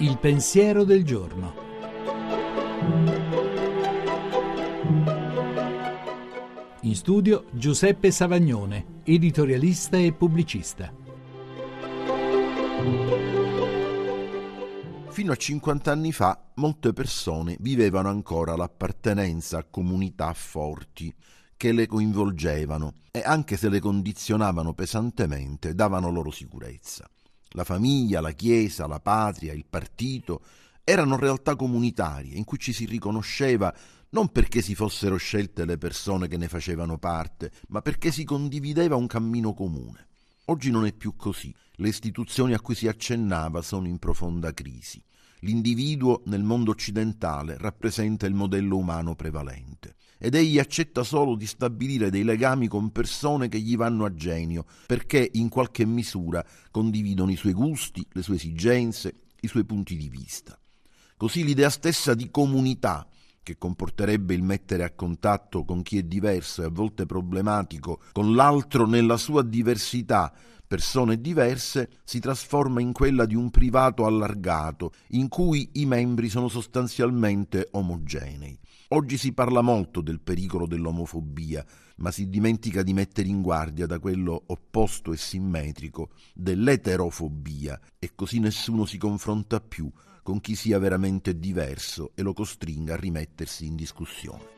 Il pensiero del giorno. In studio Giuseppe Savagnone, editorialista e pubblicista. Fino a 50 anni fa molte persone vivevano ancora l'appartenenza a comunità forti che le coinvolgevano e anche se le condizionavano pesantemente davano loro sicurezza. La famiglia, la chiesa, la patria, il partito erano realtà comunitarie in cui ci si riconosceva non perché si fossero scelte le persone che ne facevano parte, ma perché si condivideva un cammino comune. Oggi non è più così. Le istituzioni a cui si accennava sono in profonda crisi. L'individuo nel mondo occidentale rappresenta il modello umano prevalente ed egli accetta solo di stabilire dei legami con persone che gli vanno a genio, perché in qualche misura condividono i suoi gusti, le sue esigenze, i suoi punti di vista. Così l'idea stessa di comunità, che comporterebbe il mettere a contatto con chi è diverso e a volte problematico, con l'altro nella sua diversità, persone diverse, si trasforma in quella di un privato allargato, in cui i membri sono sostanzialmente omogenei. Oggi si parla molto del pericolo dell'omofobia, ma si dimentica di mettere in guardia da quello opposto e simmetrico dell'eterofobia, e così nessuno si confronta più con chi sia veramente diverso e lo costringa a rimettersi in discussione.